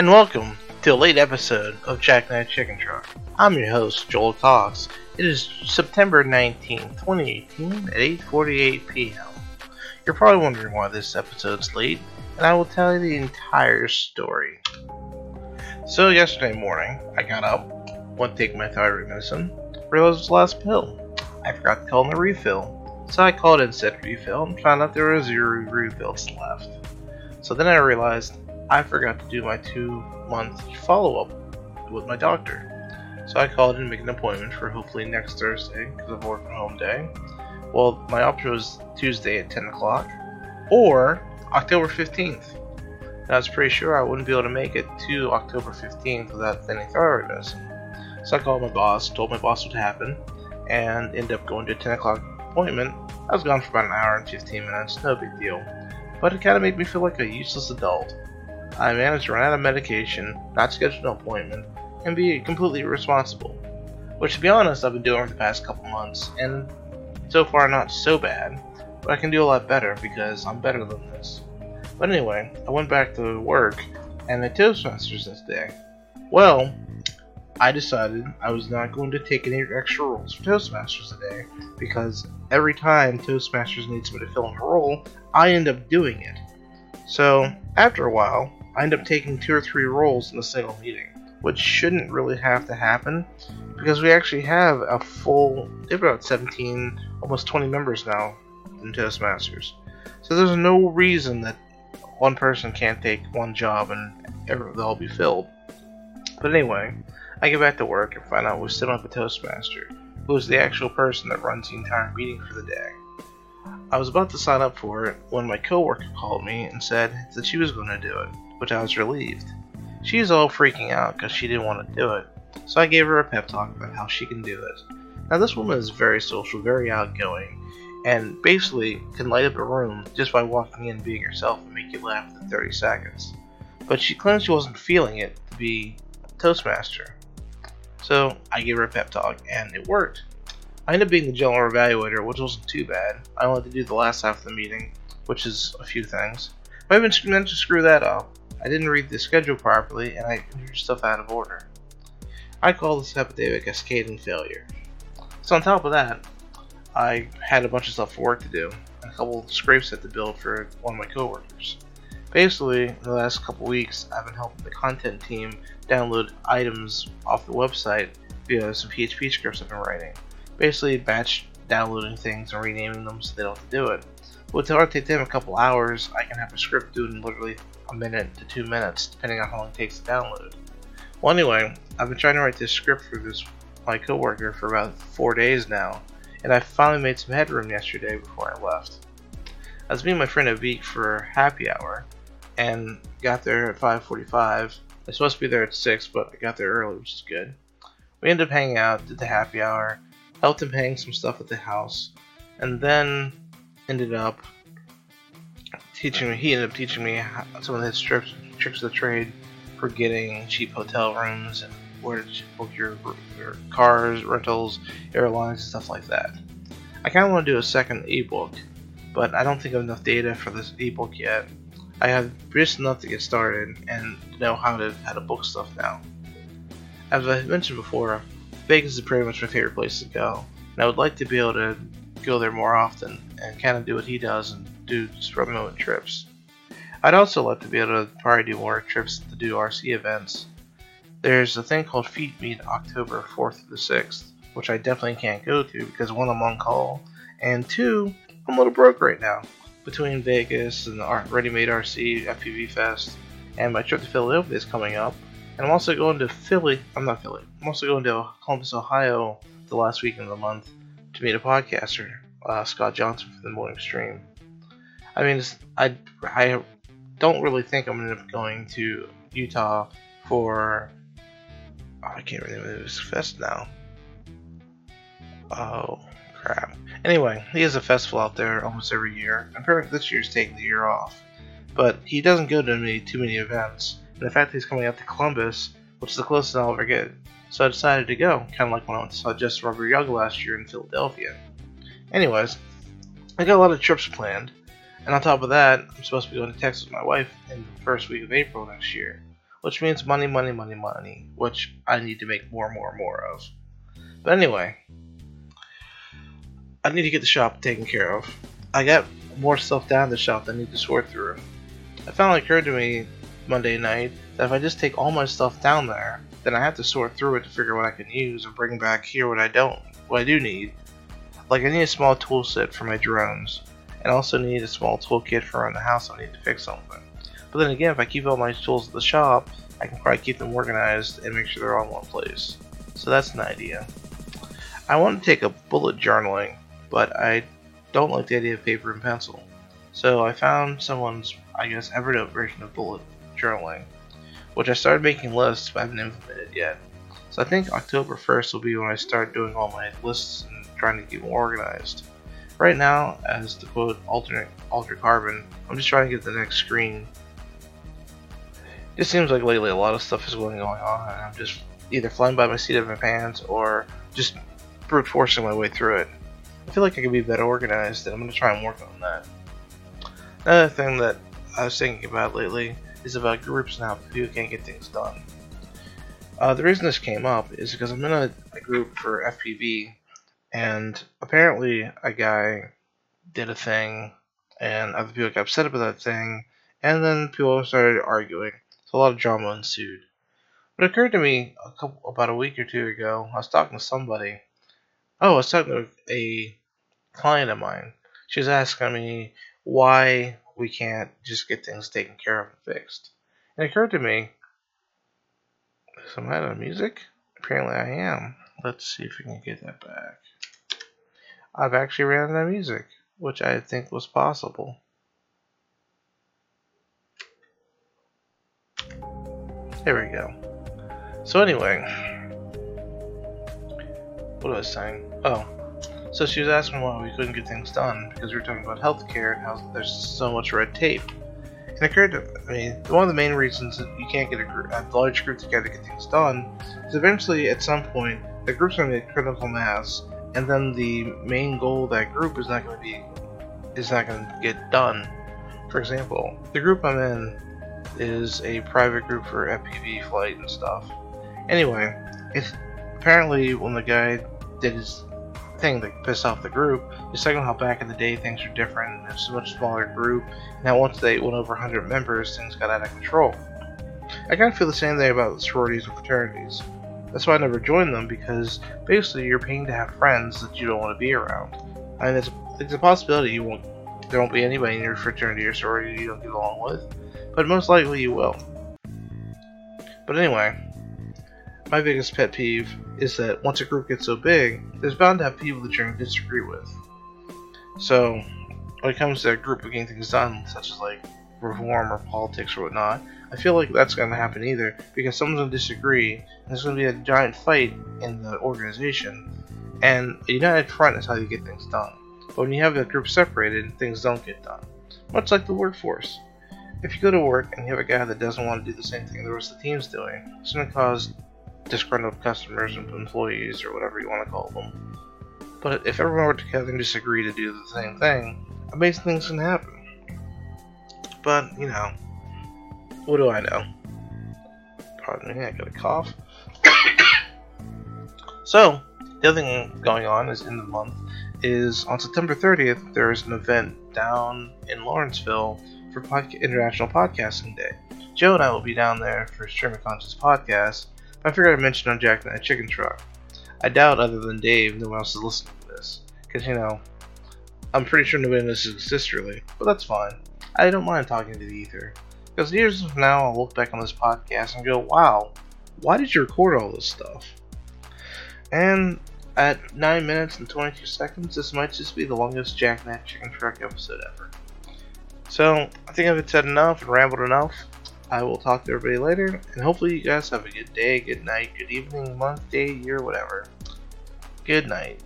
and welcome to a late episode of Jackknife Chicken Truck. I'm your host, Joel Cox. It is September 19, 2018 at 8.48 p.m. You're probably wondering why this episode's late, and I will tell you the entire story. So yesterday morning, I got up, went to take my thyroid medicine, realized it was the last pill. I forgot to call in the refill, so I called in said refill and found out there were zero refills left. So then I realized I forgot to do my two month follow up with my doctor. So I called and make an appointment for hopefully next Thursday because of work from home day. Well, my option was Tuesday at 10 o'clock or October 15th. And I was pretty sure I wouldn't be able to make it to October 15th without any thyroid medicine. So I called my boss, told my boss what happened, and ended up going to a 10 o'clock appointment. I was gone for about an hour and 15 minutes, no big deal. But it kind of made me feel like a useless adult. I managed to run out of medication, not schedule an appointment, and be completely irresponsible. Which, to be honest, I've been doing for the past couple months, and so far not so bad, but I can do a lot better because I'm better than this. But anyway, I went back to work and the Toastmasters this day. Well, I decided I was not going to take any extra roles for Toastmasters today because every time Toastmasters needs me to fill in a role, I end up doing it. So, after a while, I end up taking two or three roles in a single meeting, which shouldn't really have to happen because we actually have a full, they have about 17, almost 20 members now in Toastmasters. So there's no reason that one person can't take one job and they'll all be filled. But anyway, I get back to work and find out we still up a Toastmaster, who is the actual person that runs the entire meeting for the day. I was about to sign up for it when my coworker called me and said that she was going to do it, which I was relieved. She was all freaking out because she didn't want to do it, so I gave her a pep talk about how she can do it. Now, this woman is very social, very outgoing, and basically can light up a room just by walking in being herself and make you laugh within 30 seconds. But she claims she wasn't feeling it to be Toastmaster. So I gave her a pep talk, and it worked. I ended up being the general evaluator, which wasn't too bad. I only had to do the last half of the meeting, which is a few things. But I meant to screw that up. I didn't read the schedule properly, and I entered stuff out of order. I call this epidemic a cascading failure. So on top of that, I had a bunch of stuff for work to do, and a couple scrapes had to build for one of my coworkers. Basically, the last couple weeks, I've been helping the content team download items off the website via some PHP scripts I've been writing basically batch downloading things and renaming them so they don't have to do it. But to take them a couple hours, I can have a script do in literally a minute to two minutes, depending on how long it takes to download. Well, anyway, I've been trying to write this script for this my coworker for about four days now, and I finally made some headroom yesterday before I left. I was meeting my friend Avik for happy hour, and got there at 5:45. I was supposed to be there at six, but I got there early, which is good. We ended up hanging out, did the happy hour, helped him hang some stuff at the house, and then ended up teaching me. He ended up teaching me some of his tricks, tricks of the trade for getting cheap hotel rooms and where to book your, your cars, rentals, airlines, stuff like that. I kind of want to do a second ebook, but I don't think I have enough data for this ebook yet. I have just enough to get started and know how to how to book stuff now. As I mentioned before, Vegas is pretty much my favorite place to go, and I would like to be able to go there more often and kind of do what he does and do remote trips. I'd also love to be able to probably do more trips to do RC events. There's a thing called Feed Meet October 4th to the 6th, which I definitely can't go to because one, I'm on call, and two, I'm a little broke right now. Between Vegas and the Ready Made RC FPV Fest, and my trip to Philadelphia is coming up, and I'm also going to Philly. I'm not Philly. I'm also going to Columbus, Ohio, the last week of the month to meet a podcaster, uh, Scott Johnson, for the morning stream. I mean, I I don't really think I'm going to be going to Utah for. Oh, I can't remember this fest now. Oh crap. Anyway, he has a festival out there almost every year. I'm pretty this year's taking the year off, but he doesn't go to many, too many events. And the fact that he's coming out to Columbus, which is the closest I'll ever get. So I decided to go, kind of like when I saw Just Rubber Yoga last year in Philadelphia. Anyways, I got a lot of trips planned, and on top of that, I'm supposed to be going to Texas with my wife in the first week of April next year. which means money, money, money, money, which I need to make more, more, more of. But anyway, I need to get the shop taken care of. I got more stuff down the shop that I need to sort through. It finally occurred to me Monday night that if I just take all my stuff down there, then I have to sort through it to figure what I can use and bring back here what I don't, what I do need. Like I need a small tool set for my drones, and also need a small toolkit for around the house I need to fix something. But then again, if I keep all my tools at the shop, I can probably keep them organized and make sure they're all in one place. So that's an idea. I want to take a bullet journaling, but I don't like the idea of paper and pencil. So I found someone's, I guess, Evernote version of bullet journaling, which I started making lists but I haven't implemented yet. So I think October 1st will be when I start doing all my lists and trying to get more organized. Right now, as the quote alternate Altered Carbon, I'm just trying to get the next screen. It seems like lately a lot of stuff is going on, and I'm just either flying by my seat of my pants or just brute forcing my way through it. I feel like I could be better organized, and I'm going to try and work on that. Another thing that I was thinking about lately is about groups and how people can't get things done. Uh, the reason this came up is because I'm in a, a group for FPV, and apparently a guy did a thing, and other people got upset about that thing, and then people started arguing. So a lot of drama ensued. But it occurred to me a couple, about a week or two ago, I was talking to somebody. Oh, I was talking to a client of mine. She was asking me why we can't just get things taken care of and fixed. And it occurred to me, am I out of music? Apparently I am. Let's see if we can get that back. I've actually ran out of music, which I think was possible. There we go. So anyway, what was I saying? Oh, so she was asking why we couldn't get things done because we were talking about healthcare and how there's so much red tape. And it occurred to mean, one of the main reasons that you can't get a, group, a large group together to get things done is eventually, at some point, the group's going to get critical mass, and then the main goal of that group is not going to be is not going to get done. For example, the group I'm in is a private group for FPV flight and stuff. Anyway, it's apparently when the guy did his thing that pissed off the group. He's talking how back in the day things were different. and It's a much smaller group. Now once they went over 100 members, things got out of control. I kind of feel the same thing about sororities and fraternities. That's why I never joined them because basically you're paying to have friends that you don't want to be around. Mean, it's, it's a possibility you won't. There won't be anybody in your fraternity or sorority you don't get along with, but most likely you will. But anyway, my biggest pet peeve is that once a group gets so big, there's bound to have people that you're going to disagree with. So, when it comes to a group of getting things done, such as like reform or politics or whatnot, I feel like that's going to happen either because someone's going to disagree, and there's going to be a giant fight in the organization, and a united front is how you get things done. But when you have a group separated, things don't get done. Much like the workforce. If you go to work and you have a guy that doesn't want to do the same thing the rest of the team's doing, it's going to cause disgruntled customers and employees or whatever you want to call them. But if everyone were together and just agree to do the same thing, amazing things can happen. But, you know, what do I know? Pardon me, I got a cough. so, the other thing going on is in the month is on September 30th, there is an event down in Lawrenceville for International Podcasting Day. Joe and I will be down there for Stream of Conscious Podcast, I figured I'd mention on Jackknife Chicken Truck. I doubt, other than Dave, no one else is listening to this. Because, you know, I'm pretty sure nobody knows listens sisterly, but that's fine. I don't mind talking to the ether. Because years from now, I'll look back on this podcast and go, wow, why did you record all this stuff? And at 9 minutes and 22 seconds, this might just be the longest Jackknife Chicken Truck episode ever. So, I think I've said enough and rambled enough. I will talk to everybody later, and hopefully you guys have a good day, good night, good evening, month, day, year, whatever. Good night.